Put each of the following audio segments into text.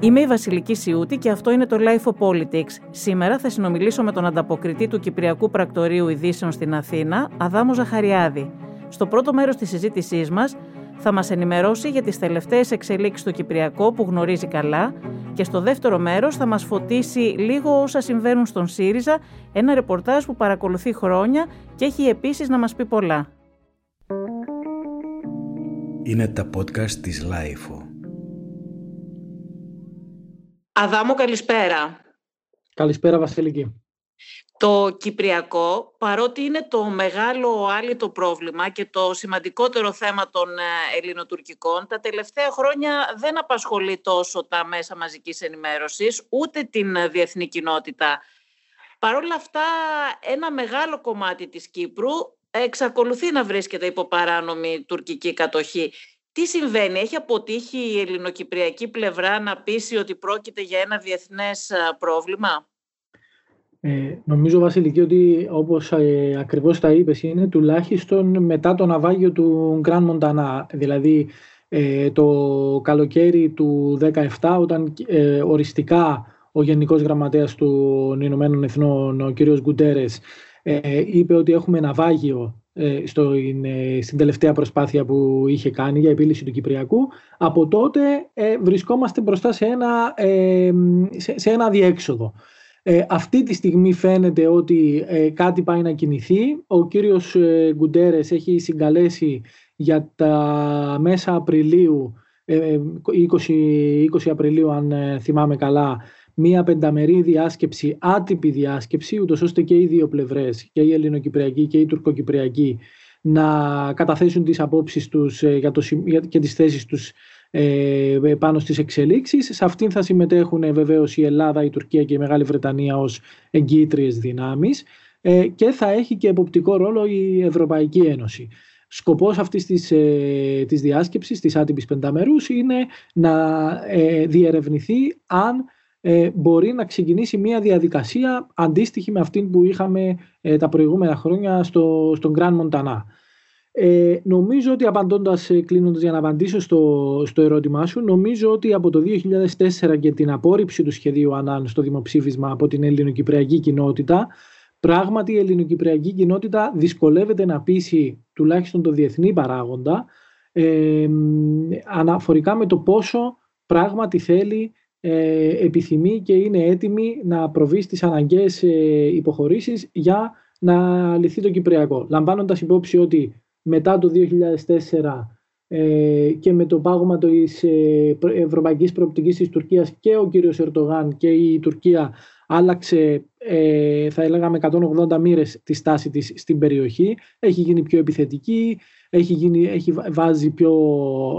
Είμαι η Βασιλική Σιούτη και αυτό είναι το Life of Politics. Σήμερα θα συνομιλήσω με τον ανταποκριτή του Κυπριακού Πρακτορείου Ειδήσεων στην Αθήνα, Αδάμο Ζαχαριάδη. Στο πρώτο μέρος της συζήτησής μας θα μας ενημερώσει για τις τελευταίες εξελίξεις στο Κυπριακό που γνωρίζει καλά και στο δεύτερο μέρος θα μας φωτίσει λίγο όσα συμβαίνουν στον ΣΥΡΙΖΑ, ένα ρεπορτάζ που παρακολουθεί χρόνια και έχει επίσης να μας πει πολλά. Είναι τα podcast της Lifeo. Αδάμο, καλησπέρα. Καλησπέρα, Βασιλική. Το Κυπριακό, παρότι είναι το μεγάλο άλυτο πρόβλημα και το σημαντικότερο θέμα των ε, ελληνοτουρκικών, τα τελευταία χρόνια δεν απασχολεί τόσο τα μέσα μαζικής ενημέρωσης, ούτε την ε, διεθνή κοινότητα. Παρ' όλα αυτά, ένα μεγάλο κομμάτι της Κύπρου εξακολουθεί να βρίσκεται υπό παράνομη τουρκική κατοχή. Τι συμβαίνει, έχει αποτύχει η ελληνοκυπριακή πλευρά να πείσει ότι πρόκειται για ένα διεθνές πρόβλημα; Ε, νομίζω Βασιλική ότι όπως ε, ακριβώς τα είπες είναι τουλάχιστον μετά το ναυάγιο του Γκραν Μοντανά δηλαδή ε, το καλοκαίρι του 2017 όταν ε, οριστικά ο Γενικός Γραμματέας των Ηνωμένων Εθνών ο κ. Γκουντέρες ε, είπε ότι έχουμε ναυάγιο ε, στο, στην τελευταία προσπάθεια που είχε κάνει για επίλυση του Κυπριακού. Από τότε ε, βρισκόμαστε μπροστά σε ένα, ε, σε, ένα διέξοδο. αυτή τη στιγμή φαίνεται ότι κάτι πάει να κινηθεί. Ο κύριος Γκουντέρες έχει συγκαλέσει για τα μέσα Απριλίου, 20, 20 Απριλίου αν θυμάμαι καλά, μία πενταμερή διάσκεψη, άτυπη διάσκεψη, ούτως ώστε και οι δύο πλευρές, και η Ελληνοκυπριακή και η Τουρκοκυπριακή, να καταθέσουν τις απόψεις τους ε, για το, και τις θέσεις τους ε, πάνω στις εξελίξεις. Σε αυτήν θα συμμετέχουν ε, βεβαίως η Ελλάδα, η Τουρκία και η Μεγάλη Βρετανία ως εγκύτριες δυνάμεις ε, και θα έχει και εποπτικό ρόλο η Ευρωπαϊκή Ένωση. Σκοπός αυτής της, ε, της διάσκεψης, της άτυπης πενταμερούς, είναι να ε, διερευνηθεί αν ε, μπορεί να ξεκινήσει μια διαδικασία αντίστοιχη με αυτήν που είχαμε ε, τα προηγούμενα χρόνια στο, στον Grand Montana. Ε, νομίζω ότι απαντώντας, ε, κλείνοντας για να απαντήσω στο, στο ερώτημά σου, νομίζω ότι από το 2004 και την απόρριψη του σχεδίου ΑΝΑΝ στο δημοψήφισμα από την ελληνοκυπριακή κοινότητα, πράγματι η ελληνοκυπριακή κοινότητα δυσκολεύεται να πείσει τουλάχιστον το διεθνή παράγοντα ε, αναφορικά με το πόσο πράγματι θέλει ε, επιθυμεί και είναι έτοιμη να προβεί στις αναγκαίες ε, υποχωρήσεις για να λυθεί το Κυπριακό. Λαμβάνοντας υπόψη ότι μετά το 2004 ε, και με το πάγωμα της ε, ευρωπαϊκής προοπτικής της Τουρκίας και ο κύριος Ερτογάν και η Τουρκία άλλαξε ε, θα έλεγαμε 180 μοίρες τη στάση της στην περιοχή, έχει γίνει πιο επιθετική, έχει, γίνει, έχει βάζει πιο,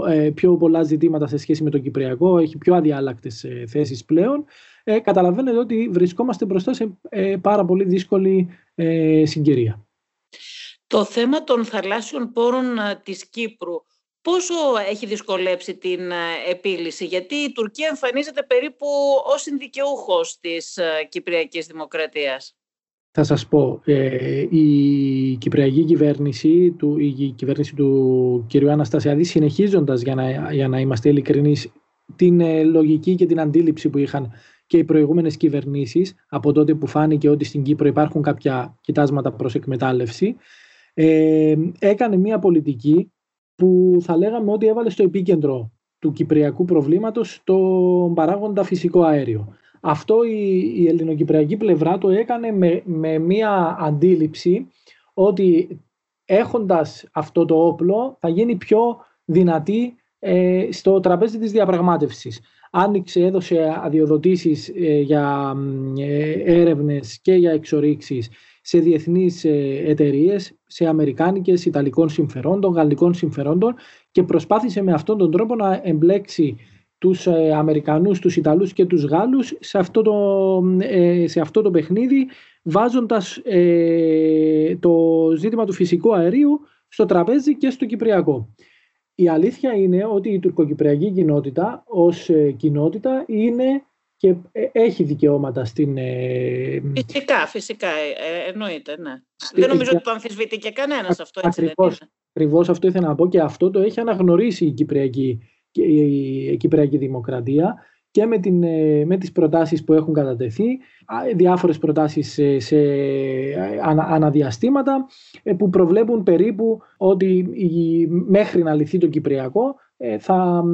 ε, πιο πολλά ζητήματα σε σχέση με το Κυπριακό, έχει πιο αδιάλακτες ε, θέσεις πλέον. Ε, καταλαβαίνετε ότι βρισκόμαστε μπροστά σε ε, πάρα πολύ δύσκολη ε, συγκυρία. Το θέμα των θαλάσσιων πόρων της Κύπρου πόσο έχει δυσκολέψει την επίλυση, γιατί η Τουρκία εμφανίζεται περίπου ως συνδικαιούχος της Κυπριακής Δημοκρατίας. Θα σας πω, ε, η Κυπριακή κυβέρνηση, του, η κυβέρνηση του κ. Αναστασιάδη, συνεχίζοντας για να, για να είμαστε ειλικρινείς, την ε, λογική και την αντίληψη που είχαν και οι προηγούμενες κυβερνήσεις, από τότε που φάνηκε ότι στην Κύπρο υπάρχουν κάποια κοιτάσματα προς εκμετάλλευση, ε, έκανε μια πολιτική που θα λέγαμε ότι έβαλε στο επίκεντρο του κυπριακού προβλήματος το παράγοντα φυσικό αέριο. Αυτό η, η ελληνοκυπριακή πλευρά το έκανε με, με μία αντίληψη ότι έχοντας αυτό το όπλο θα γίνει πιο δυνατή ε, στο τραπέζι της διαπραγμάτευσης. Άνοιξε, έδωσε αδειοδοτήσεις ε, για ε, έρευνες και για εξορίξεις σε διεθνείς ε, εταιρείες, σε αμερικάνικες, ιταλικών συμφερόντων, γαλλικών συμφερόντων και προσπάθησε με αυτόν τον τρόπο να εμπλέξει τους ε, Αμερικανούς, τους Ιταλούς και τους Γάλλους σε αυτό το, ε, σε αυτό το παιχνίδι βάζοντας ε, το ζήτημα του φυσικού αερίου στο τραπέζι και στο Κυπριακό. Η αλήθεια είναι ότι η τουρκοκυπριακή κοινότητα ως κοινότητα είναι και έχει δικαιώματα στην... Φυσικά, φυσικά, εννοείται, ναι. Δεν νομίζω ότι το αμφισβητεί και κανένας αυτό, έτσι ακριβώς, δεν είναι. Ακριβώς αυτό ήθελα να πω και αυτό το έχει αναγνωρίσει η Κυπριακή και η Κυπριακή Δημοκρατία και με, την, ε, με τις προτάσεις που έχουν κατατεθεί, διάφορες προτάσεις σε, σε ανα, αναδιαστήματα ε, που προβλέπουν περίπου ότι μέχρι να λυθεί το Κυπριακό ε, θα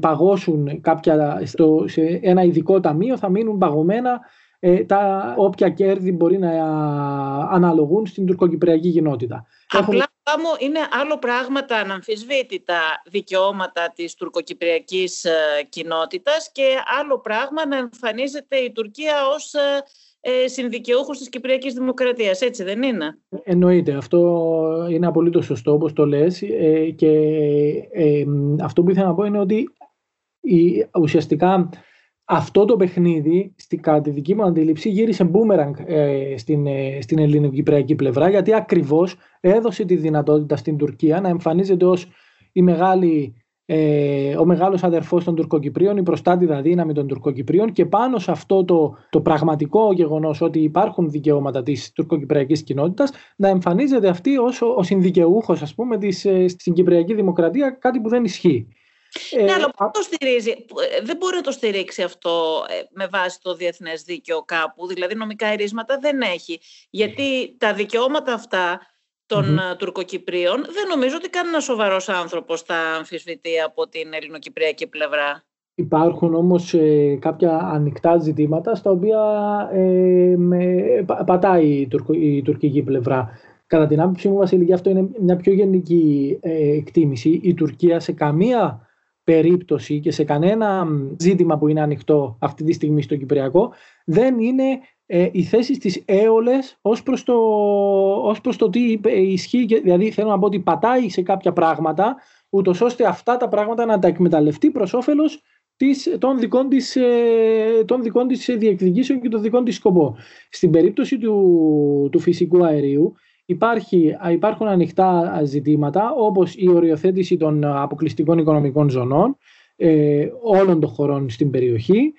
παγώσουν κάποια, στο, σε ένα ειδικό ταμείο, θα μείνουν παγωμένα τα όποια κέρδη μπορεί να αναλογούν στην τουρκοκυπριακή κοινότητα. Απλά μου είναι άλλο πράγματα αναμφισβήτητα δικαιώματα της τουρκοκυπριακής ε, κοινότητας και άλλο πράγμα να εμφανίζεται η Τουρκία ως ε, ε, συνδικαιούχος της Κυπριακής Δημοκρατίας. Έτσι δεν είναι; Εννοείται. Αυτό είναι απολύτως σωστό όπως το λες και αυτό που ήθελα να πω είναι ότι ουσιαστικά αυτό το παιχνίδι, στην κατά τη δική μου αντίληψη, γύρισε μπούμεραγκ ε, στην, ε, στην ελληνοκυπριακή πλευρά, γιατί ακριβώς έδωσε τη δυνατότητα στην Τουρκία να εμφανίζεται ως η μεγάλη, ε, ο μεγάλος αδερφός των Τουρκοκυπρίων, η προστάτηδα δύναμη των Τουρκοκυπρίων και πάνω σε αυτό το, το πραγματικό γεγονός ότι υπάρχουν δικαιώματα της τουρκοκυπριακής κοινότητας να εμφανίζεται αυτή ως ο, ο συνδικαιούχος ας πούμε της, ε, στην Κυπριακή Δημοκρατία, κάτι που δεν ισχύει. Ε, ναι, αλλά πώς το στηρίζει; Ε, δεν μπορεί να το στηρίξει αυτό ε, με βάση το διεθνές δίκαιο κάπου. Δηλαδή νομικά ερίσματα δεν έχει. Γιατί τα δικαιώματα αυτά των mm Τουρκοκυπρίων δεν νομίζω ότι κανένας σοβαρός άνθρωπος τα αμφισβητεί από την ελληνοκυπριακή πλευρά. Υπάρχουν όμως κάποια ανοιχτά ζητήματα στα οποία ε, με, πατάει η, η τουρκική πλευρά. Κατά την άποψή μου, Βασίλη, αυτό είναι μια πιο γενική εκτίμηση. Η Τουρκία σε καμία περίπτωση και σε κανένα ζήτημα που είναι ανοιχτό αυτή τη στιγμή στο Κυπριακό δεν είναι ε, οι θέσεις της έολες ως προς, το, ως προς το τι ισχύει. Δηλαδή θέλω να πω ότι πατάει σε κάποια πράγματα ούτως ώστε αυτά τα πράγματα να τα εκμεταλλευτεί προς όφελος της, των, δικών της, ε, των δικών της διεκδικήσεων και των δικών της σκοπό. Στην περίπτωση του, του φυσικού αερίου Υπάρχει, υπάρχουν ανοιχτά ζητήματα όπως η οριοθέτηση των αποκλειστικών οικονομικών ζωνών ε, όλων των χωρών στην περιοχή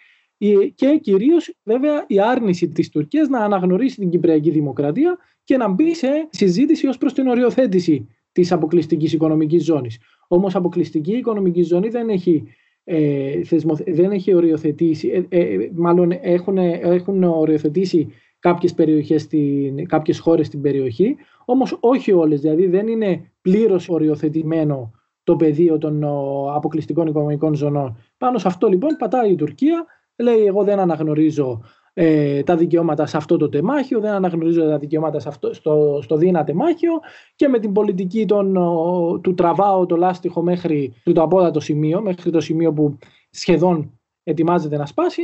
και κυρίως βέβαια η άρνηση της Τουρκίας να αναγνωρίσει την Κυπριακή Δημοκρατία και να μπει σε συζήτηση ως προς την οριοθέτηση της αποκλειστικής οικονομικής ζώνης. Όμως αποκλειστική οικονομική ζώνη δεν έχει, ε, δεν έχει οριοθετήσει, ε, ε, μάλλον έχουν, έχουν οριοθετήσει κάποιες, περιοχές στην, κάποιες χώρες στην περιοχή, όμως όχι όλες, δηλαδή δεν είναι πλήρως οριοθετημένο το πεδίο των αποκλειστικών οικονομικών ζωνών. Πάνω σε αυτό λοιπόν πατάει η Τουρκία, λέει εγώ δεν αναγνωρίζω ε, τα δικαιώματα σε αυτό το τεμάχιο, δεν αναγνωρίζω τα δικαιώματα σε αυτό, στο, στο δίνα τεμάχιο και με την πολιτική των, του τραβάω το λάστιχο μέχρι το απόδατο σημείο, μέχρι το σημείο που σχεδόν ετοιμάζεται να σπάσει,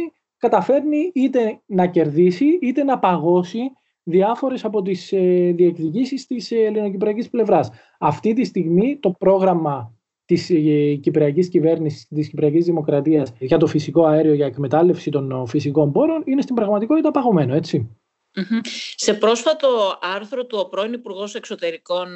καταφέρνει είτε να κερδίσει είτε να παγώσει διάφορες από τις ε, διεκδικήσεις της ε, ελληνοκυπριακής πλευράς. Αυτή τη στιγμή το πρόγραμμα της ε, Κυπριακής Κυβέρνησης, της Κυπριακής Δημοκρατίας για το φυσικό αέριο, για εκμετάλλευση των φυσικών πόρων είναι στην πραγματικότητα παγωμένο, έτσι. Σε πρόσφατο άρθρο του ο πρώην Υπουργός Εξωτερικών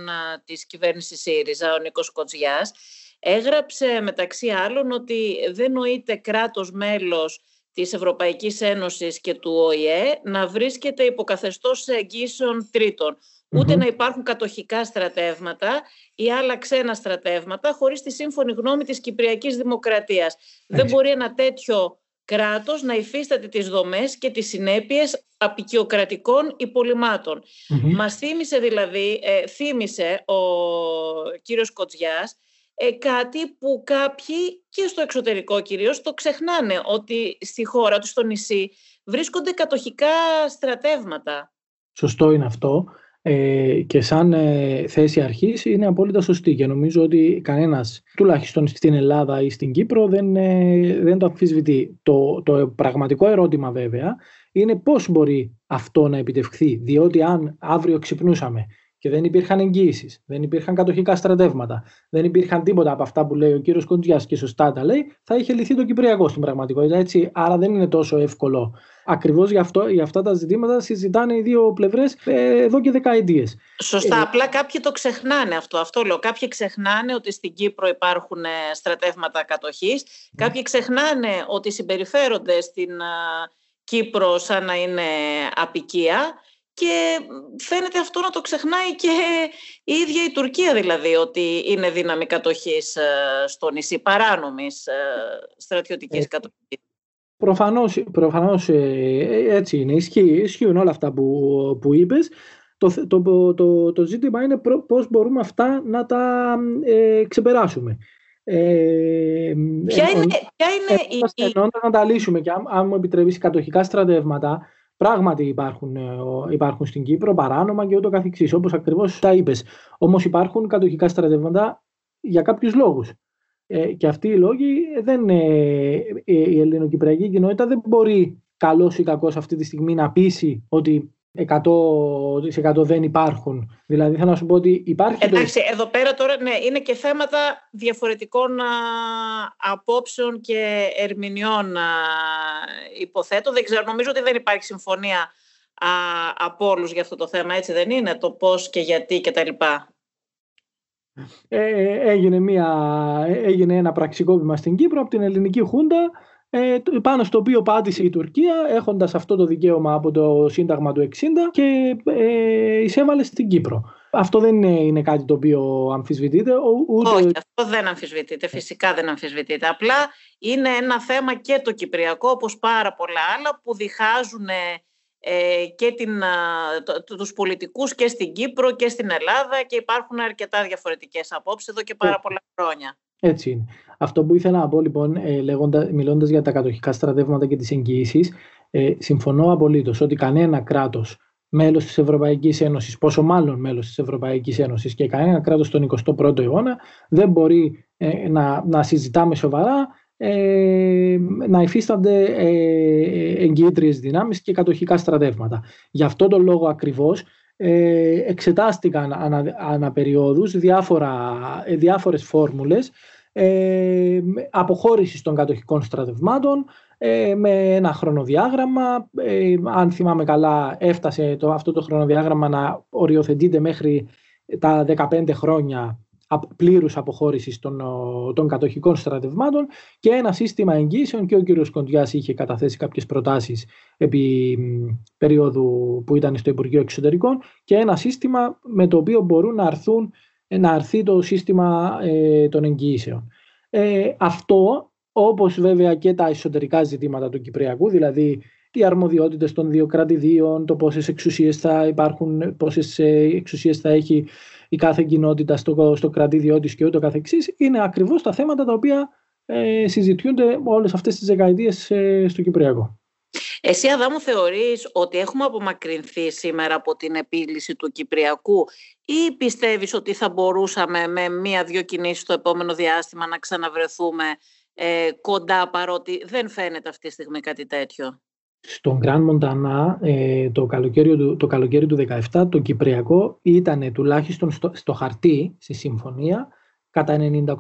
της κυβέρνησης ΣΥΡΙΖΑ, ο Νίκος Κοτζιάς, έγραψε μεταξύ άλλων ότι δεν νοείται κράτος μέλος της Ευρωπαϊκής Ένωσης και του ΟΗΕ να βρίσκεται υποκαθεστώς εγγύσεων τρίτων. Ούτε να υπάρχουν κατοχικά στρατεύματα ή άλλα ξένα στρατεύματα χωρίς τη σύμφωνη γνώμη της Κυπριακής Δημοκρατίας. Δεν μπορεί ένα τέτοιο κράτος να υφίσταται τις δομές και τις συνέπειες απεικιοκρατικών υπολοιμάτων. Μας θύμισε δηλαδή, ε, θύμισε ο κύριος Κοτζιάς ε, κάτι που κάποιοι και στο εξωτερικό κυρίως το ξεχνάνε ότι στη χώρα τους, στο νησί, βρίσκονται κατοχικά στρατεύματα. Σωστό είναι αυτό ε, και σαν ε, θέση αρχής είναι απόλυτα σωστή και νομίζω ότι κανένας, τουλάχιστον στην Ελλάδα ή στην Κύπρο, δεν, ε, δεν το αμφισβητεί. Το, το πραγματικό ερώτημα βέβαια είναι πώς μπορεί αυτό να επιτευχθεί, διότι αν αύριο ξυπνούσαμε και δεν υπήρχαν εγγύησεις, δεν υπήρχαν κατοχικά στρατεύματα, δεν υπήρχαν τίποτα από αυτά που λέει ο κύριος Κοντζιάς και σωστά τα λέει, θα είχε λυθεί το Κυπριακό στην πραγματικότητα. Έτσι. Άρα δεν είναι τόσο εύκολο. Ακριβώς για, για αυτά τα ζητήματα συζητάνε οι δύο πλευρές ε, εδώ και δεκαετίες. Σωστά. Ε, απλά κάποιοι το ξεχνάνε αυτό. Αυτό λέω. Κάποιοι ξεχνάνε ότι στην Κύπρο υπάρχουν ε, στρατεύματα κατοχής. Ναι. Κάποιοι ξεχνάνε ότι συμπεριφέρονται στην Κύπρο σαν να είναι απικία και φαίνεται αυτό να το ξεχνάει και η ίδια η Τουρκία δηλαδή ότι είναι δύναμη κατοχής ε, στο νησί, παράνομης ε, στρατιωτικής ε, κατοχής. Προφανώς, προφανώς έτσι είναι, ισχύουν όλα αυτά που, που είπες. Το, το, το, το, ζήτημα είναι πώς μπορούμε αυτά να τα ξεπεράσουμε. Ε, ποια είναι, ποια είναι η... να τα λύσουμε και αν, αν μου επιτρέψει κατοχικά στρατεύματα Πράγματι υπάρχουν, ε, υπάρχουν στην Κύπρο παράνομα και ούτω καθεξής, όπως ακριβώς τα είπες. Όμως υπάρχουν κατοχικά στρατεύματα για κάποιους λόγους. Ε, και αυτοί οι λόγοι δεν, ε, η ελληνοκυπριακή κοινότητα δεν μπορεί καλός ή κακός αυτή τη στιγμή να πείσει ότι 100% δεν υπάρχουν. Δηλαδή θέλω να σου πω ότι υπάρχει... Εντάξει, εδώ πέρα τώρα ναι, είναι και θέματα διαφορετικών α, απόψεων και ερμηνεών α, υποθέτω. Δεν ξέρω, νομίζω ότι δεν υπάρχει συμφωνία α, από όλους για αυτό το θέμα, έτσι δεν είναι, το πώς και γιατί κτλ. Ε, έγινε, μια, έγινε ένα πραξικόπημα στην Κύπρο από την ελληνική χούντα ε, πάνω στο οποίο πάτησε η Τουρκία έχοντας αυτό το δικαίωμα από το Σύνταγμα του 60 και ε, εισέβαλε στην Κύπρο. Αυτό δεν είναι, είναι κάτι το οποίο αμφισβητείται. Ούτε... Όχι, αυτό δεν αμφισβητείται. Φυσικά δεν αμφισβητείται. Απλά είναι ένα θέμα και το Κυπριακό, όπως πάρα πολλά άλλα, που διχάζουν ε, και την, το, τους πολιτικούς και στην Κύπρο και στην Ελλάδα και υπάρχουν αρκετά διαφορετικές απόψεις εδώ και πάρα πολλά χρόνια. Έτσι είναι. Αυτό που ήθελα να πω λοιπόν, ε, λέγοντα, μιλώντας για τα κατοχικά στρατεύματα και τις εγγυήσεις, ε, συμφωνώ απολύτως ότι κανένα κράτος μέλος της Ευρωπαϊκής Ένωσης, πόσο μάλλον μέλος της Ευρωπαϊκής Ένωσης και κανένα κράτος στον 21ο αιώνα δεν μπορεί ε, να, να συζητάμε σοβαρά ε, να υφίστανται ε, εγγυήτριες δυνάμεις και κατοχικά στρατεύματα. Γι' αυτό τον λόγο ακριβώς ε, εξετάστηκαν ανα, αναπεριόδους διάφορα, ε, διάφορες φόρμουλες ε, αποχώρησης των κατοχικών στρατευμάτων ε, με ένα χρονοδιάγραμμα. Ε, αν θυμάμαι καλά έφτασε το, αυτό το χρονοδιάγραμμα να οριοθετείται μέχρι τα 15 χρόνια πλήρους αποχώρησης των, των κατοχικών στρατευμάτων και ένα σύστημα εγγύσεων και ο κύριος Κοντιάς είχε καταθέσει κάποιες προτάσεις επί περίοδου που ήταν στο Υπουργείο Εξωτερικών και ένα σύστημα με το οποίο μπορούν να, αρθούν, να αρθεί το σύστημα ε, των εγγύσεων. Ε, αυτό, όπως βέβαια και τα εσωτερικά ζητήματα του Κυπριακού, δηλαδή οι αρμοδιότητες των δύο κρατηδίων, το πόσες εξουσίες θα υπάρχουν, πόσες ε, εξουσίες θα έχει η κάθε κοινότητα στο, στο κρατήδιό της και ούτω καθεξής, είναι ακριβώς τα θέματα τα οποία ε, συζητιούνται όλες αυτές τις δεκαετίες ε, στο Κυπριακό. Εσύ Αδάμου θεωρείς ότι έχουμε απομακρυνθεί σήμερα από την επίλυση του Κυπριακού ή πιστεύεις ότι θα μπορούσαμε με μία-δυο κινήσεις το επόμενο διάστημα να ξαναβρεθούμε ε, κοντά παρότι δεν φαίνεται αυτή τη στιγμή κάτι τέτοιο; Στον Grand Montana ε, το, καλοκαίρι του, το καλοκαίρι του 17 το Κυπριακό ήταν τουλάχιστον στο, στο χαρτί, στη συμφωνία, κατά 98%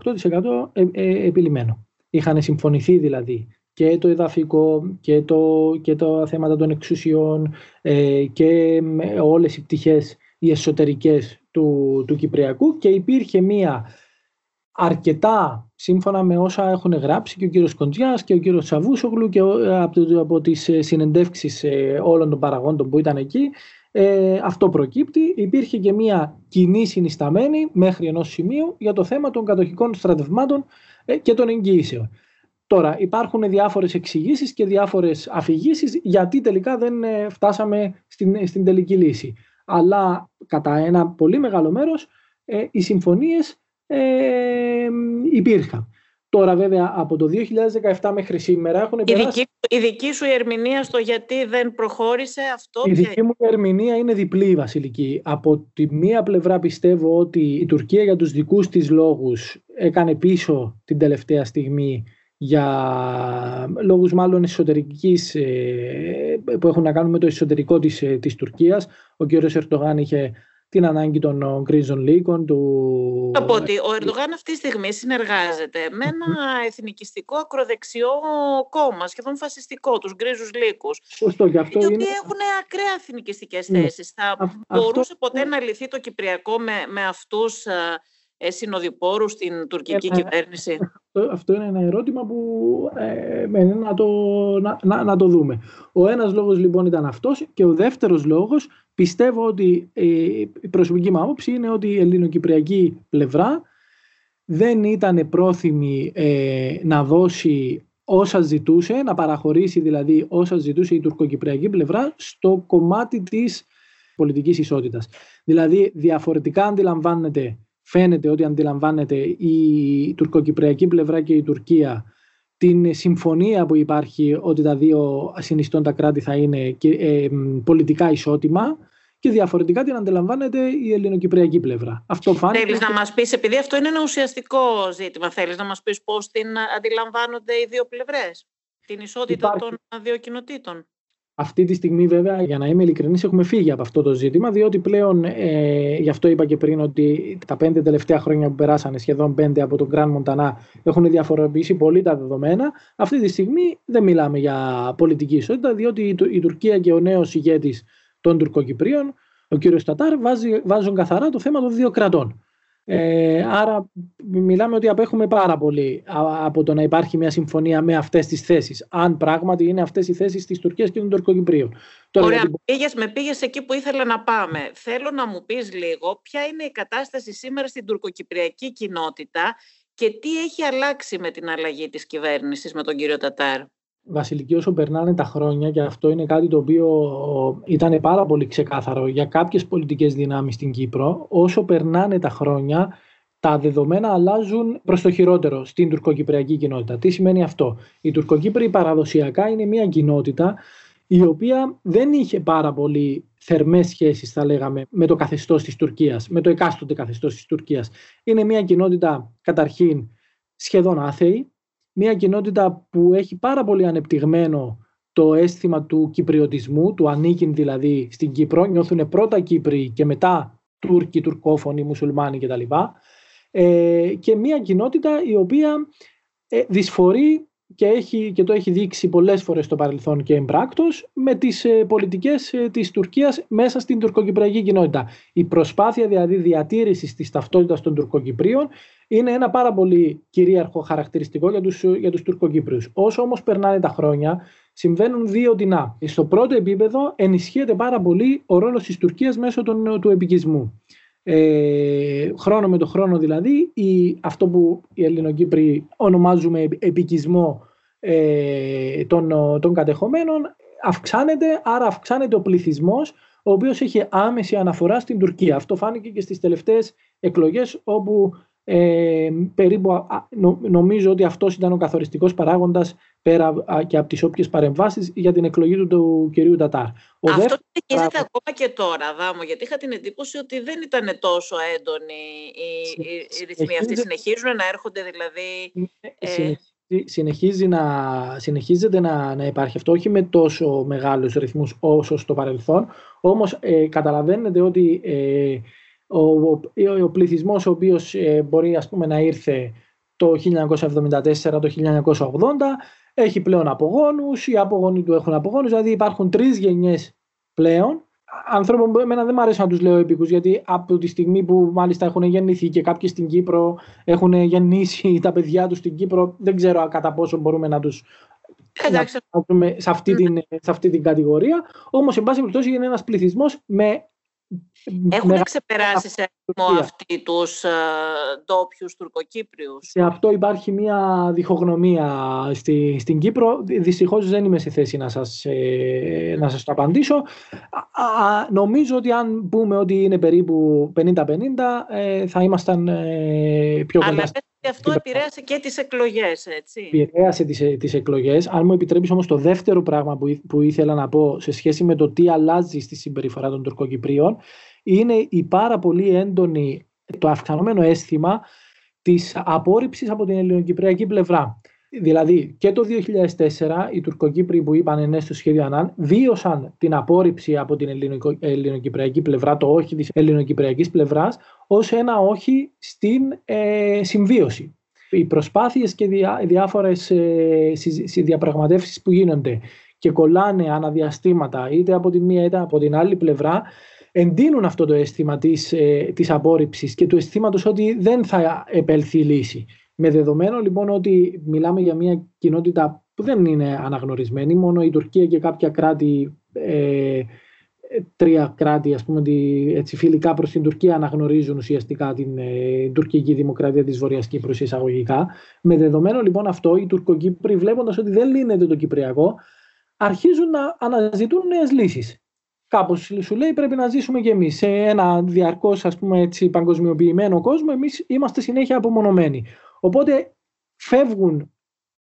ε, ε, επιλυμμένο. Είχαν συμφωνηθεί δηλαδή και το εδαφικό και, το, και τα θέματα των εξουσιών ε, και όλες οι πτυχές οι εσωτερικές του, του Κυπριακού και υπήρχε μία αρκετά σύμφωνα με όσα έχουν γράψει και ο κύριος Κοντζιάς και ο κύριος Σαβούσογλου και από, από τις ε, συνεντεύξεις ε, όλων των παραγόντων που ήταν εκεί ε, αυτό προκύπτει. Υπήρχε και μια κοινή συνισταμένη μέχρι ενός σημείου για το θέμα των κατοχικών στρατευμάτων ε, και των εγγύησεων. Τώρα υπάρχουν διάφορες εξηγήσεις και διάφορες αφηγήσεις γιατί τελικά δεν φτάσαμε στην, στην τελική λύση. Αλλά κατά ένα πολύ μεγάλο μέρος οι συμφωνίες ε, υπήρχαν. Τώρα βέβαια από το 2017 μέχρι σήμερα έχουν η δική, η δική σου ερμηνεία στο γιατί δεν προχώρησε αυτό. Η δική μου ερμηνεία είναι διπλή Βασιλική. Από τη μία πλευρά πιστεύω ότι η Τουρκία για τους δικούς της λόγους έκανε πίσω την τελευταία στιγμή για λόγους μάλλον εσωτερικής ε, που έχουν να κάνουν με το εσωτερικό της, ε, της Τουρκίας. Ο κ. Ερτογάν είχε την ανάγκη των γκρίζων λύκων. Του... Από ότι ο Ερντογάν αυτή τη στιγμή συνεργάζεται με ένα εθνικιστικό ακροδεξιό κόμμα, σχεδόν φασιστικό, τους γκρίζους λύκους. Σωστό, και αυτό οι είναι... οποίοι έχουν ακραία εθνικιστικές ναι. θέσεις. Θα μπορούσε ποτέ να λυθεί το Κυπριακό με, με αυτούς ε, συνοδοιπόρους στην τουρκική ε, κυβέρνηση. Αυτό, αυτό είναι ένα ερώτημα που ε, να, το, να, να, να το δούμε. Ο ένας λόγος λοιπόν ήταν αυτός και ο δεύτερος λόγος πιστεύω ότι η προσωπική μου άποψη είναι ότι η ελληνοκυπριακή πλευρά δεν ήταν πρόθυμη ε, να δώσει όσα ζητούσε, να παραχωρήσει δηλαδή όσα ζητούσε η τουρκοκυπριακή πλευρά στο κομμάτι της πολιτικής ισότητας. Δηλαδή διαφορετικά αντιλαμβάνεται, φαίνεται ότι αντιλαμβάνεται η τουρκοκυπριακή πλευρά και η Τουρκία την συμφωνία που υπάρχει ότι τα δύο συνιστώντα κράτη θα είναι και, ε, πολιτικά ισότιμα και διαφορετικά την αντιλαμβάνεται η ελληνοκυπριακή πλευρά. Αυτό φάνηκε... Θέλεις να μας πεις, επειδή αυτό είναι ένα ουσιαστικό ζήτημα, θέλεις να μας πεις πώς την αντιλαμβάνονται οι δύο πλευρές, την ισότητα των δύο κοινοτήτων; Αυτή τη στιγμή βέβαια, για να είμαι ειλικρινής, έχουμε φύγει από αυτό το ζήτημα, διότι πλέον, ε, γι' αυτό είπα και πριν ότι τα πέντε τελευταία χρόνια που περάσανε, σχεδόν πέντε από τον Grand Montana, έχουν διαφοροποιήσει πολύ τα δεδομένα. Αυτή τη στιγμή δεν μιλάμε για πολιτική ισότητα, διότι η, η Τουρκία και ο νέος ηγέτης των Τουρκοκυπρίων, ο κύριος Τατάρ, βάζει, βάζουν καθαρά το θέμα των δύο κρατών. Ε, άρα μιλάμε ότι απέχουμε πάρα πολύ από το να υπάρχει μια συμφωνία με αυτές τις θέσεις. Αν πράγματι είναι αυτές οι θέσεις της Τουρκίας και των Τουρκοκυπρίων. Ωραία, πήγες, με πήγες εκεί που ήθελα να πάμε. Θέλω να μου πεις λίγο ποια είναι η κατάσταση σήμερα στην τουρκοκυπριακή κοινότητα και τι έχει αλλάξει με την αλλαγή της κυβέρνησης με τον κύριο Τατάρ. Βασιλική όσο περνάνε τα χρόνια και αυτό είναι κάτι το οποίο ήταν πάρα πολύ ξεκάθαρο για κάποιες πολιτικές δυνάμεις στην Κύπρο όσο περνάνε τα χρόνια τα δεδομένα αλλάζουν προς το χειρότερο στην τουρκοκυπριακή κοινότητα. Τι σημαίνει αυτό; Η Τουρκοκύπρη παραδοσιακά είναι μια κοινότητα η οποία δεν είχε πάρα πολύ θερμές σχέσεις θα λέγαμε με το καθεστώς της Τουρκίας, με το εκάστοτε καθεστώς της Τουρκίας. Είναι μια κοινότητα καταρχήν σχεδόν άθεη, μια κοινότητα που έχει πάρα πολύ ανεπτυγμένο το αίσθημα του κυπριωτισμού, του ανήκειν δηλαδή στην Κύπρο, νιώθουν πρώτα Κύπροι και μετά Τούρκοι, Τουρκόφωνοι, Μουσουλμάνοι κτλ. Ε, και μια κοινότητα η οποία ε, δυσφορεί και, έχει, και το έχει δείξει πολλές φορές στο παρελθόν και εμπράκτος με τις ε, πολιτικές ε, της Τουρκίας μέσα στην τουρκοκυπριακή κοινότητα. Η προσπάθεια δηλαδή διατήρησης της ταυτότητας των Τουρκοκυπρίων είναι ένα πάρα πολύ κυρίαρχο χαρακτηριστικό για τους, για τους Τουρκοκύπριους. Όσο όμως περνάνε τα χρόνια, συμβαίνουν δύο δεινά. Στο πρώτο επίπεδο ενισχύεται πάρα πολύ ο ρόλος της Τουρκίας μέσω των, του επικισμού. Ε, χρόνο με το χρόνο δηλαδή, η, αυτό που οι Ελληνοκύπροι ονομάζουμε επικισμό ε, των, των κατεχομένων αυξάνεται, άρα αυξάνεται ο πληθυσμός ο οποίος έχει άμεση αναφορά στην Τουρκία. Αυτό φάνηκε και στις τελευταίες εκλογές όπου ε, περίπου νομίζω ότι αυτός ήταν ο καθοριστικός παράγοντας πέρα και από τις όποιες παρεμβάσεις για την εκλογή του, του κυρίου Τατάρ. Ο αυτό συνεχίζεται ακόμα και τώρα, Δάμο, γιατί είχα την εντύπωση ότι δεν ήταν τόσο έντονοι οι, οι, ρυθμοί αυτοί. Συνεχίζουν να έρχονται δηλαδή... Ε... Συνεχίζει να, συνεχίζεται να, να υπάρχει αυτό, όχι με τόσο μεγάλους ρυθμούς όσο στο παρελθόν, όμως ε, καταλαβαίνετε ότι ε, ο, ο, ο πληθυσμός ο οποίος ε, μπορεί ας πούμε, να ήρθε το 1974, το 1980, έχει πλέον απογόνους, οι απογόνοι του έχουν απογόνους, δηλαδή υπάρχουν τρεις γενιές πλέον ανθρώπων που εμένα δεν μου αρέσει να τους λέω επίκους γιατί από τη στιγμή που μάλιστα έχουν γεννηθεί και κάποιοι στην Κύπρο έχουν γεννήσει τα παιδιά τους στην Κύπρο δεν ξέρω κατά πόσο μπορούμε να τους Εντάξει. Να σε, αυτή την, σε αυτή την κατηγορία. Όμως, εν πάση περιπτώσει, είναι ένας πληθυσμός με έχουν ξεπεράσει σε αριθμό αυτοί τους uh, ντόπιους τουρκοκύπριους; Σε αυτό υπάρχει μια διχογνωμία στη, στην Κύπρο. Δυστυχώς δεν είμαι σε θέση να σας, ε, να σας το απαντήσω. Α, νομίζω ότι αν πούμε ότι είναι περίπου 50-50 ε, θα ήμασταν ε, πιο κοντά. Αλλά αυτό επηρέασε και τις εκλογές, έτσι. Επηρέασε τις, τις εκλογές. Αν μου επιτρέπεις όμως το δεύτερο πράγμα που, που ήθελα να πω σε σχέση με το τι αλλάζει στη συμπεριφορά των Τουρκοκυπρίων είναι η πάρα πολύ έντονη, το αυξανόμενο αίσθημα της απόρριψης από την ελληνοκυπριακή πλευρά. Δηλαδή και το 2004 οι Τουρκοκύπροι που είπαν ναι στο σχέδιο Ανάν βίωσαν την απόρριψη από την ελληνοκυπριακή πλευρά, το όχι της ελληνοκυπριακής πλευράς, ως ένα όχι στην ε, συμβίωση. Οι προσπάθειες και διά, διάφορες ε, διαπραγματεύσεις που γίνονται και κολλάνε αναδιαστήματα είτε από τη μία είτε από την άλλη πλευρά εντείνουν αυτό το αίσθημα της, ε, της απόρριψης και του αισθήματος ότι δεν θα επέλθει η λύση. Με δεδομένο λοιπόν ότι μιλάμε για μια κοινότητα που δεν είναι αναγνωρισμένη, μόνο η Τουρκία και κάποια κράτη ε, τρία κράτη ας πούμε, έτσι, φιλικά προς την Τουρκία αναγνωρίζουν ουσιαστικά την ε, τουρκική δημοκρατία της Βορειάς Κύπρου εισαγωγικά. Με δεδομένο λοιπόν αυτό οι Τουρκοκύπροι βλέποντας ότι δεν λύνεται το Κυπριακό αρχίζουν να αναζητούν νέες λύσεις. Κάπως σου λέει πρέπει να ζήσουμε κι εμείς. Σε ένα διαρκώς παγκοσμιοποιημένο κόσμο, εμείς είμαστε συνέχεια απομονωμένοι. Οπότε φεύγουν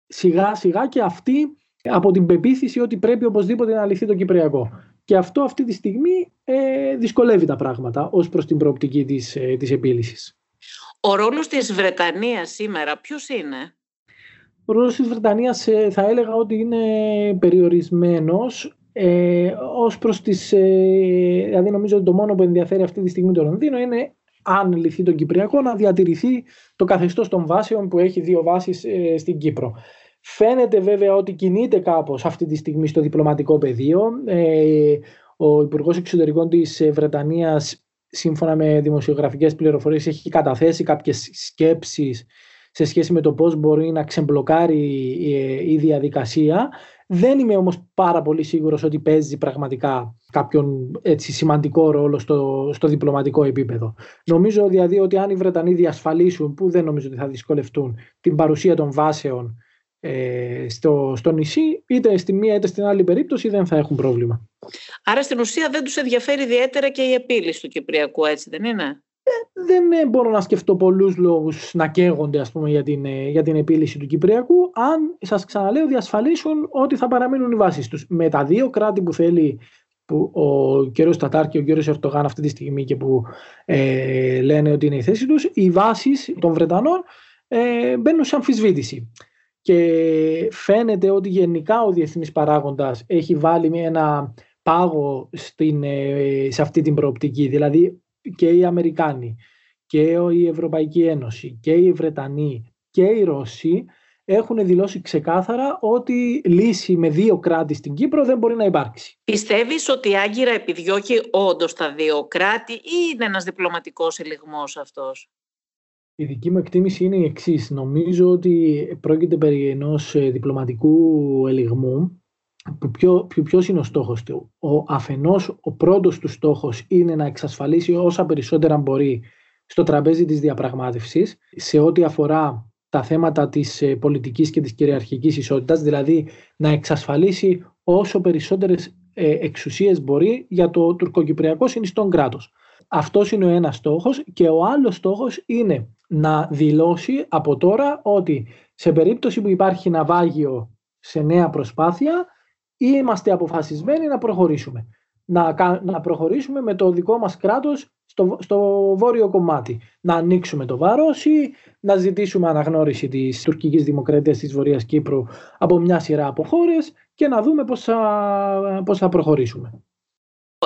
σιγά σιγά και αυτοί από την πεποίθηση ότι πρέπει οπωσδήποτε να λυθεί το Κυπριακό. Και αυτό αυτή τη στιγμή ε, δυσκολεύει τα πράγματα ως προς την προοπτική της, ε, της επίλυσης. Ο ρόλος της Βρετανίας σήμερα ποιος είναι; Ο ρόλος της Βρετανίας ε, θα έλεγα ότι είναι περιορισμένος ε, ως προς τις... Ε, δηλαδή νομίζω ότι το μόνο που ενδιαφέρει αυτή τη στιγμή το Λονδίνο είναι αν λυθεί το Κυπριακό να διατηρηθεί το καθεστώς των βάσεων που έχει δύο βάσεις ε, στην Κύπρο. Φαίνεται βέβαια ότι κινείται κάπως αυτή τη στιγμή στο διπλωματικό πεδίο. Ε, ο Υπουργός Εξωτερικών της Βρετανίας σύμφωνα με δημοσιογραφικές πληροφορίες έχει καταθέσει κάποιες σκέψεις σε σχέση με το πώς μπορεί να ξεμπλοκάρει η διαδικασία. Δεν είμαι όμως πάρα πολύ σίγουρος ότι παίζει πραγματικά κάποιον έτσι, σημαντικό ρόλο στο, στο διπλωματικό επίπεδο. Νομίζω δηλαδή ότι αν οι Βρετανοί διασφαλίσουν, που δεν νομίζω ότι θα δυσκολευτούν, την παρουσία των βάσεων ε, στο, στο νησί, είτε στη μία είτε στην άλλη περίπτωση δεν θα έχουν πρόβλημα. Άρα στην ουσία δεν τους ενδιαφέρει ιδιαίτερα και η επίλυση του Κυπριακού, έτσι δεν είναι; Ε, δεν ε, μπορώ να σκεφτώ πολλούς λόγους να καίγονται ας πούμε, για, την, ε, για την επίλυση του Κυπριακού αν σας ξαναλέω διασφαλίσουν ότι θα παραμείνουν οι βάσεις τους. Με τα δύο κράτη που θέλει που ο κ. Στατάρ και ο κ. Ερτογάν αυτή τη στιγμή και που ε, λένε ότι είναι η θέση τους, οι βάσεις των Βρετανών ε, μπαίνουν σε αμφισβήτηση. Και φαίνεται ότι γενικά ο διεθνής παράγοντας έχει βάλει ένα πάγο στην, σε αυτή την προοπτική. Δηλαδή και οι Αμερικάνοι και η Ευρωπαϊκή Ένωση και οι Βρετανοί και οι Ρώσοι έχουν δηλώσει ξεκάθαρα ότι λύση με δύο κράτη στην Κύπρο δεν μπορεί να υπάρξει. Πιστεύεις ότι η Άγκυρα επιδιώκει όντως τα δύο κράτη ή είναι ένας διπλωματικός ελιγμός αυτός; Η δική μου εκτίμηση είναι η εξής. Νομίζω ότι πρόκειται περί ενός ε, διπλωματικού ελιγμού Ποιο, ποιος είναι ο στόχος του; Ο, αφενός ο πρώτος του στόχος είναι να εξασφαλίσει όσα περισσότερα μπορεί στο τραπέζι της διαπραγμάτευσης σε ό,τι αφορά τα θέματα της ε, πολιτικής και της κυριαρχικής ισότητας, δηλαδή να εξασφαλίσει όσο περισσότερες ε, εξουσίες μπορεί για το τουρκοκυπριακό συνιστόν κράτος. Αυτός είναι ο ένας στόχος και ο άλλος στόχος είναι να δηλώσει από τώρα ότι σε περίπτωση που υπάρχει ναυάγιο σε νέα προσπάθεια είμαστε αποφασισμένοι να προχωρήσουμε. Να, να προχωρήσουμε με το δικό μας κράτος στο, στο βόρειο κομμάτι. Να ανοίξουμε το Βαρόσι, να ζητήσουμε αναγνώριση της τουρκικής δημοκρατίας της Βορειάς Κύπρου από μια σειρά από χώρες και να δούμε πώς θα, πώς θα προχωρήσουμε.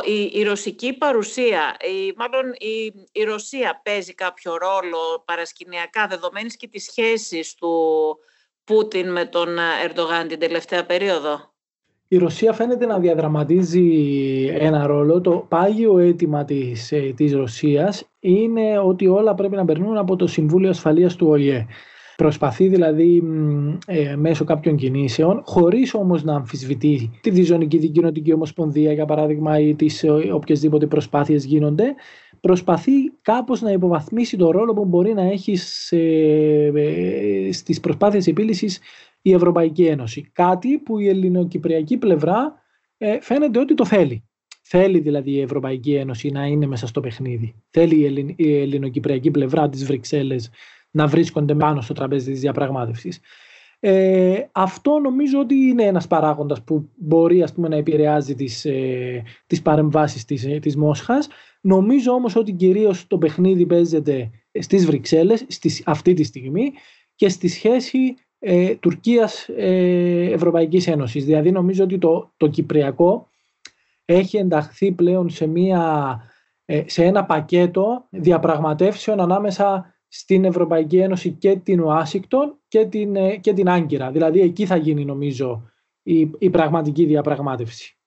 Η, η ρωσική παρουσία, η, μάλλον η, η Ρωσία παίζει κάποιο ρόλο παρασκηνιακά δεδομένης και τις σχέσεις του Πούτιν με τον Ερντογάν την τελευταία περίοδο; Η Ρωσία φαίνεται να διαδραματίζει ένα ρόλο. Το πάγιο αίτημα της, ε, της Ρωσίας είναι ότι όλα πρέπει να περνούν από το Συμβούλιο Ασφαλείας του ΟΗΕ. Προσπαθεί δηλαδή ε, μέσω κάποιων κινήσεων, χωρίς όμως να αμφισβητεί τη Διζωνική Δικοινοτική Ομοσπονδία, για παράδειγμα, ή τις ε, οποιασδήποτε προσπάθειες γίνονται, προσπαθεί κάπως να υποβαθμίσει το ρόλο που μπορεί να έχει σε, ε, στις προσπάθειες επίλυσης η Ευρωπαϊκή Ένωση. Κάτι που η ελληνοκυπριακή πλευρά ε, φαίνεται ότι το θέλει. Θέλει δηλαδή η Ευρωπαϊκή Ένωση να είναι μέσα στο παιχνίδι. Θέλει η, η ελληνοκυπριακή πλευρά της Βρυξέλλες να βρίσκονται πάνω στο τραπέζι της διαπραγμάτευσης. Ε, αυτό νομίζω ότι είναι ένας παράγοντας που μπορεί ας πούμε, να επηρεάζει τις, ε, τις παρεμβάσεις της, ε, της Μόσχας. Νομίζω όμως ότι κυρίως το παιχνίδι παίζεται στις Βρυξέλλες στις, αυτή τη στιγμή και στη σχέση ε, Τουρκίας ε, Ευρωπαϊκής Ένωσης. Δηλαδή νομίζω ότι το, το Κυπριακό έχει ενταχθεί πλέον σε, μια, ε, σε ένα πακέτο διαπραγματεύσεων ανάμεσα στην Ευρωπαϊκή Ένωση και την Ουάσιγκτον και την, ε, και την Άγκυρα. Δηλαδή εκεί θα γίνει νομίζω η, η πραγματική διαπραγμάτευση.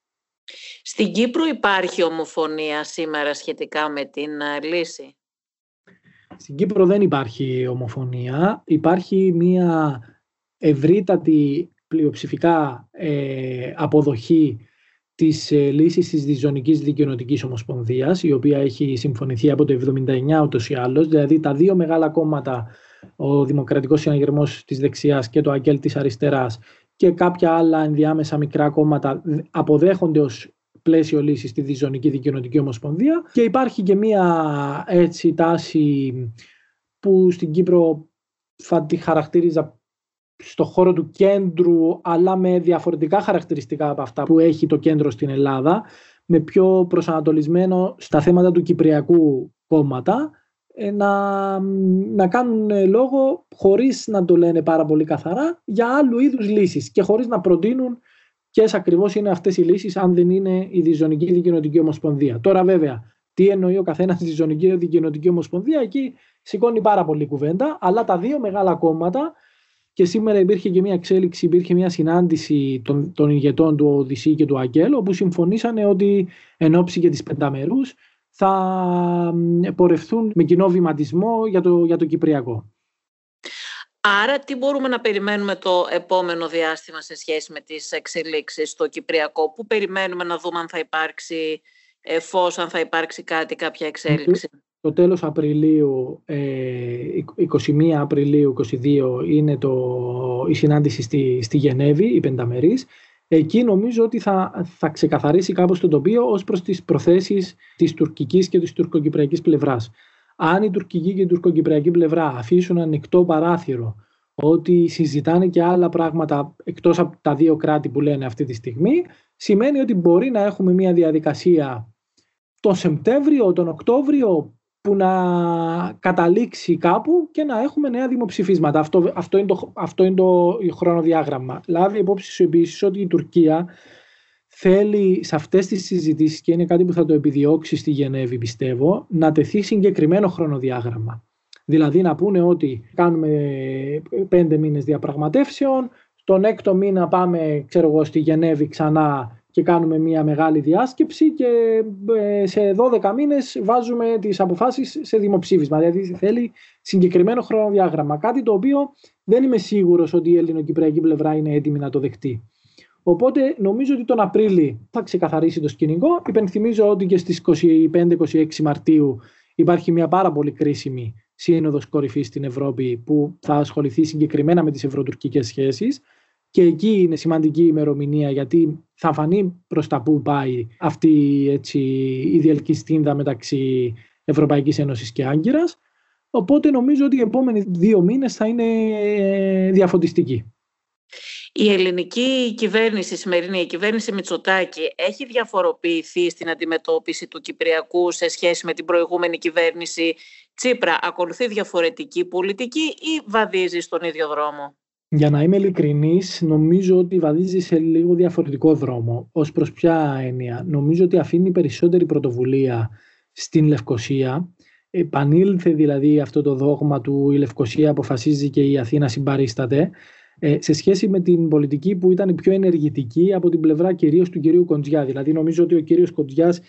Στην Κύπρο υπάρχει ομοφωνία σήμερα σχετικά με την λύση; Στην Κύπρο δεν υπάρχει ομοφωνία. Υπάρχει μια ευρύτατη πλειοψηφικά ε, αποδοχή της ε, λύσης της Διζωνικής Δικαιωτικής Ομοσπονδίας, η οποία έχει συμφωνηθεί από το 1979 ούτως ή άλλως, δηλαδή τα δύο μεγάλα κόμματα, ο Δημοκρατικός Συναγερμός της δεξιάς και το ΑΚΕΛ της αριστεράς και κάποια άλλα ενδιάμεσα μικρά κόμματα αποδέχονται ως πλαίσιο λύσης στη Διζωνική Δικαιωτική Ομοσπονδία. Και υπάρχει και μία έτσι τάση που στην Κύπρο θα τη χαρακτήριζα στο χώρο του κέντρου αλλά με διαφορετικά χαρακτηριστικά από αυτά που έχει το κέντρο στην Ελλάδα με πιο προσανατολισμένο στα θέματα του Κυπριακού κόμματα ε, να, να κάνουν λόγο χωρίς να το λένε πάρα πολύ καθαρά για άλλου είδους λύσεις και χωρίς να προτείνουν ποιες ακριβώς είναι αυτές οι λύσεις, αν δεν είναι η Διζωνική Δικαιωτική Ομοσπονδία. Τώρα, βέβαια, τι εννοεί ο καθένας τη Διζωνική Δικαιωτική Ομοσπονδία, εκεί σηκώνει πάρα πολύ κουβέντα. Αλλά τα δύο μεγάλα κόμματα, και σήμερα υπήρχε και μια εξέλιξη, υπήρχε μια συνάντηση των, των ηγετών του ΟΔΙΣΥ και του ΑΚΕΛ, όπου συμφωνήσανε ότι εν ώψη και της πενταμερούς θα πορευθούν με κοινό βηματισμό για το, για το Κυπριακό. Άρα τι μπορούμε να περιμένουμε το επόμενο διάστημα σε σχέση με τις εξελίξεις στο Κυπριακό, που περιμένουμε να δούμε αν θα υπάρξει ε, φως, αν θα υπάρξει κάτι, κάποια εξέλιξη; Το τέλος Απριλίου, 21 ε, Απριλίου 22 είναι το, η συνάντηση στη, στη Γενέβη, η πενταμερής. Εκεί νομίζω ότι θα, θα ξεκαθαρίσει κάπως το τοπίο ως προς τις προθέσεις της τουρκικής και της τουρκοκυπριακής πλευράς αν η τουρκική και η τουρκοκυπριακή πλευρά αφήσουν ανοιχτό παράθυρο ότι συζητάνε και άλλα πράγματα εκτός από τα δύο κράτη που λένε αυτή τη στιγμή, σημαίνει ότι μπορεί να έχουμε μια διαδικασία τον Σεπτέμβριο, τον Οκτώβριο που να καταλήξει κάπου και να έχουμε νέα δημοψηφίσματα. Αυτό, αυτό, είναι, το, αυτό είναι το χρονοδιάγραμμα. Λάβει υπόψη σου επίσης ότι η Τουρκία θέλει σε αυτές τις συζητήσεις και είναι κάτι που θα το επιδιώξει στη Γενέβη πιστεύω να τεθεί συγκεκριμένο χρονοδιάγραμμα. Δηλαδή να πούνε ότι κάνουμε πέντε μήνες διαπραγματεύσεων, τον έκτο μήνα πάμε ξέρω εγώ, στη Γενέβη ξανά και κάνουμε μια μεγάλη διάσκεψη και ε, σε 12 μήνες βάζουμε τις αποφάσεις σε δημοψήφισμα. Δηλαδή θέλει συγκεκριμένο χρονοδιάγραμμα. Κάτι το οποίο δεν είμαι σίγουρος ότι η ελληνοκυπριακή πλευρά είναι έτοιμη να το δεχτεί. Οπότε νομίζω ότι τον Απρίλη θα ξεκαθαρίσει το σκηνικό. Υπενθυμίζω ότι και στις 25-26 Μαρτίου υπάρχει μια πάρα πολύ κρίσιμη σύνοδος κορυφής στην Ευρώπη που θα ασχοληθεί συγκεκριμένα με τις ευρωτουρκικές σχέσεις και εκεί είναι σημαντική ημερομηνία γιατί θα φανεί προς τα που πάει αυτή έτσι, η διελκυστίνδα μεταξύ Ευρωπαϊκής Ένωσης και Άγκυρας. Οπότε νομίζω ότι οι επόμενοι δύο μήνες θα είναι ε, διαφωτιστικοί. Η ελληνική κυβέρνηση, η σημερινή η κυβέρνηση Μητσοτάκη, έχει διαφοροποιηθεί στην αντιμετώπιση του Κυπριακού σε σχέση με την προηγούμενη κυβέρνηση Τσίπρα; Ακολουθεί διαφορετική πολιτική ή βαδίζει στον ίδιο δρόμο; Για να είμαι ειλικρινής, νομίζω ότι βαδίζει σε λίγο διαφορετικό δρόμο. Ω προς ποια έννοια. Νομίζω ότι αφήνει περισσότερη πρωτοβουλία στην Λευκοσία. Επανήλθε δηλαδή αυτό το δόγμα του η Λευκοσία αποφασίζει και η Αθήνα συμπαρίσταται ε, σε σχέση με την πολιτική που ήταν πιο ενεργητική από την πλευρά κυρίως του κυρίου Κοντζιά. Δηλαδή, νομίζω ότι ο κύριος Κοντζιάς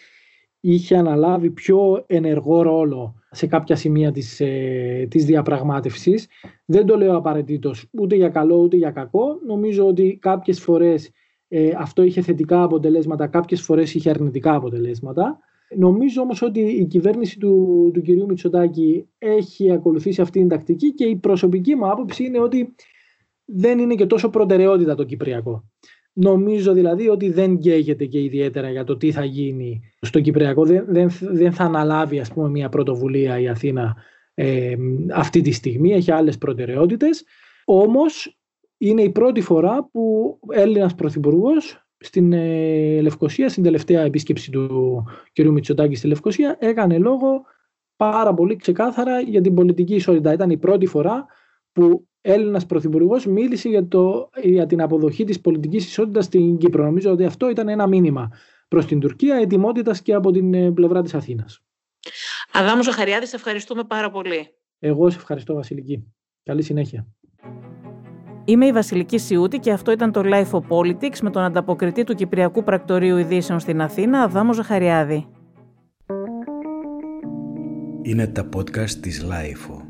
είχε αναλάβει πιο ενεργό ρόλο σε κάποια σημεία της, ε, της διαπραγμάτευσης. Δεν το λέω απαραίτητος ούτε για καλό ούτε για κακό. Νομίζω ότι κάποιες φορές ε, αυτό είχε θετικά αποτελέσματα, κάποιες φορές είχε αρνητικά αποτελέσματα. Νομίζω όμως ότι η κυβέρνηση του, του κυρίου Μητσοτάκη έχει ακολουθήσει αυτή την τακτική και η προσωπική μου άποψη είναι ότι δεν είναι και τόσο προτεραιότητα το Κυπριακό. Νομίζω δηλαδή ότι δεν καίγεται και ιδιαίτερα για το τι θα γίνει στο Κυπριακό. Δεν, δεν, δεν θα αναλάβει ας πούμε μια πρωτοβουλία η Αθήνα ε, αυτή τη στιγμή. Έχει άλλες προτεραιότητες. Όμως είναι η πρώτη φορά που Έλληνας Πρωθυπουργός στην ε, Λευκοσία, στην τελευταία επίσκεψη του κ. Μητσοτάκη στη Λευκοσία, έκανε λόγο πάρα πολύ ξεκάθαρα για την πολιτική ισότητα. Ήταν η πρώτη φορά που Έλληνας Πρωθυπουργός μίλησε για, το, για την αποδοχή της πολιτικής ισότητας στην Κύπρο. Νομίζω ότι αυτό ήταν ένα μήνυμα προς την Τουρκία ετοιμότητας και από την ε, πλευρά της Αθήνας. Αδάμου Ζαχαριάδη, σε ευχαριστούμε πάρα πολύ. Εγώ σε ευχαριστώ Βασιλική. Καλή συνέχεια. Είμαι η Βασιλική Σιούτη και αυτό ήταν το Life of Politics με τον ανταποκριτή του Κυπριακού Πρακτορείου Ειδήσεων στην Αθήνα, Αδάμο Ζαχαριάδη. Είναι τα podcast της Life